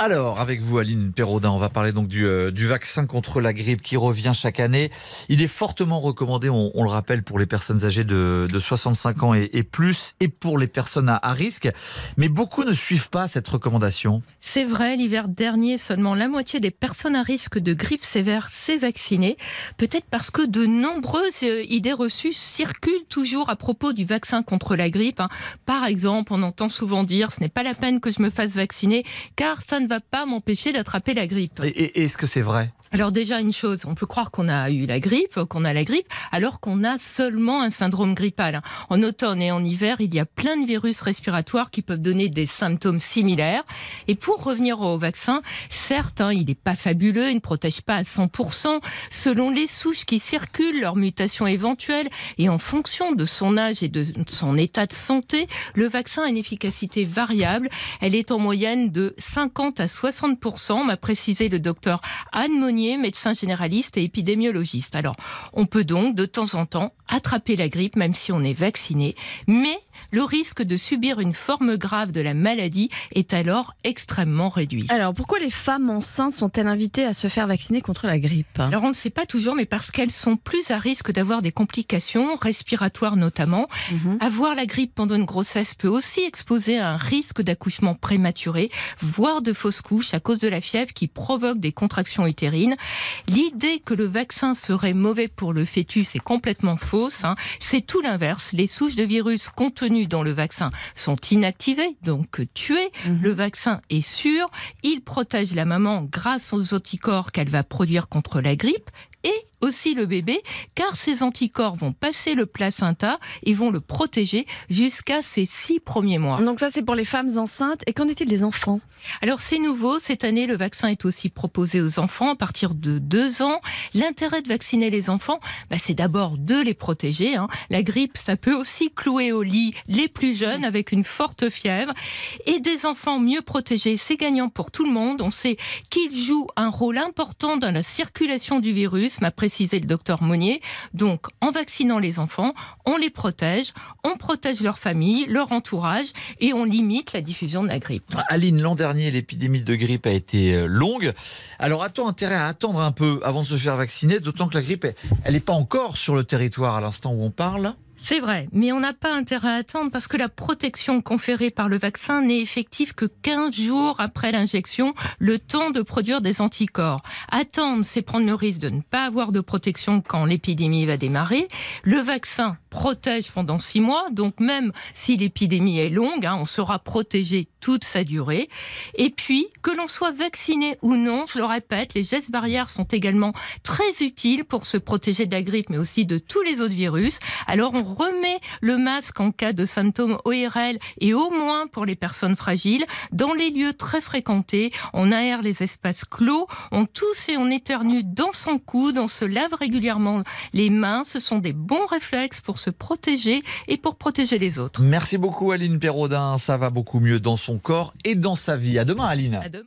Alors, avec vous, Aline Perraudin, on va parler donc du, euh, du, vaccin contre la grippe qui revient chaque année. Il est fortement recommandé, on, le rappelle, pour les personnes âgées de, de 65 ans et, et, plus, et pour les personnes à, à, risque. Mais beaucoup ne suivent pas cette recommandation. C'est vrai, l'hiver dernier, seulement la moitié des personnes à risque de grippe sévère s'est vaccinée. Peut-être parce que de nombreuses euh, idées reçues circulent toujours à propos du vaccin contre la grippe. Hein. Par exemple, on entend souvent dire ce n'est pas la peine que je me fasse vacciner, car ça ne va pas m'empêcher d'attraper la grippe. Et, et est-ce que c'est vrai? Alors déjà une chose, on peut croire qu'on a eu la grippe, qu'on a la grippe, alors qu'on a seulement un syndrome grippal. En automne et en hiver, il y a plein de virus respiratoires qui peuvent donner des symptômes similaires. Et pour revenir au vaccin, certes, hein, il n'est pas fabuleux, il ne protège pas à 100% selon les souches qui circulent, leur mutation éventuelle, et en fonction de son âge et de son état de santé, le vaccin a une efficacité variable. Elle est en moyenne de 50 à 60%, m'a précisé le docteur Anne Monier médecin généraliste et épidémiologiste. Alors, on peut donc de temps en temps attraper la grippe même si on est vacciné, mais le risque de subir une forme grave de la maladie est alors extrêmement réduit. Alors, pourquoi les femmes enceintes sont-elles invitées à se faire vacciner contre la grippe? Alors, on ne sait pas toujours, mais parce qu'elles sont plus à risque d'avoir des complications respiratoires notamment. Mm -hmm. Avoir la grippe pendant une grossesse peut aussi exposer à un risque d'accouchement prématuré, voire de fausse couche à cause de la fièvre qui provoque des contractions utérines. L'idée que le vaccin serait mauvais pour le fœtus est complètement fausse. Hein. C'est tout l'inverse. Les souches de virus contenues dans le vaccin sont inactivées, donc tuées. Mmh. Le vaccin est sûr. Il protège la maman grâce aux anticorps qu'elle va produire contre la grippe et aussi le bébé, car ces anticorps vont passer le placenta et vont le protéger jusqu'à ses six premiers mois. Donc ça, c'est pour les femmes enceintes. Et qu'en est-il des enfants? Alors c'est nouveau. Cette année, le vaccin est aussi proposé aux enfants à partir de deux ans. L'intérêt de vacciner les enfants, bah, c'est d'abord de les protéger. Hein. La grippe, ça peut aussi clouer au lit les plus jeunes avec une forte fièvre. Et des enfants mieux protégés, c'est gagnant pour tout le monde. On sait qu'ils jouent un rôle important dans la circulation du virus, m'a précisé le docteur Monnier. Donc, en vaccinant les enfants, on les protège, on protège leur famille, leur entourage et on limite la diffusion de la grippe. Aline, l'an dernier, l'épidémie de grippe a été longue. Alors, a-t-on intérêt à attendre un peu avant de se faire vacciner, d'autant que la grippe, elle n'est pas encore sur le territoire à l'instant où on parle? C'est vrai, mais on n'a pas intérêt à attendre parce que la protection conférée par le vaccin n'est effective que 15 jours après l'injection, le temps de produire des anticorps. Attendre, c'est prendre le risque de ne pas avoir de protection quand l'épidémie va démarrer. Le vaccin protège pendant 6 mois, donc même si l'épidémie est longue, hein, on sera protégé toute sa durée. Et puis, que l'on soit vacciné ou non, je le répète, les gestes barrières sont également très utiles pour se protéger de la grippe, mais aussi de tous les autres virus. Alors, on remet le masque en cas de symptômes ORL et au moins pour les personnes fragiles dans les lieux très fréquentés. On aère les espaces clos, on tousse et on éternue dans son coude, on se lave régulièrement les mains. Ce sont des bons réflexes pour se protéger et pour protéger les autres. Merci beaucoup Aline Perraudin, ça va beaucoup mieux dans son corps et dans sa vie. À demain Aline. À demain.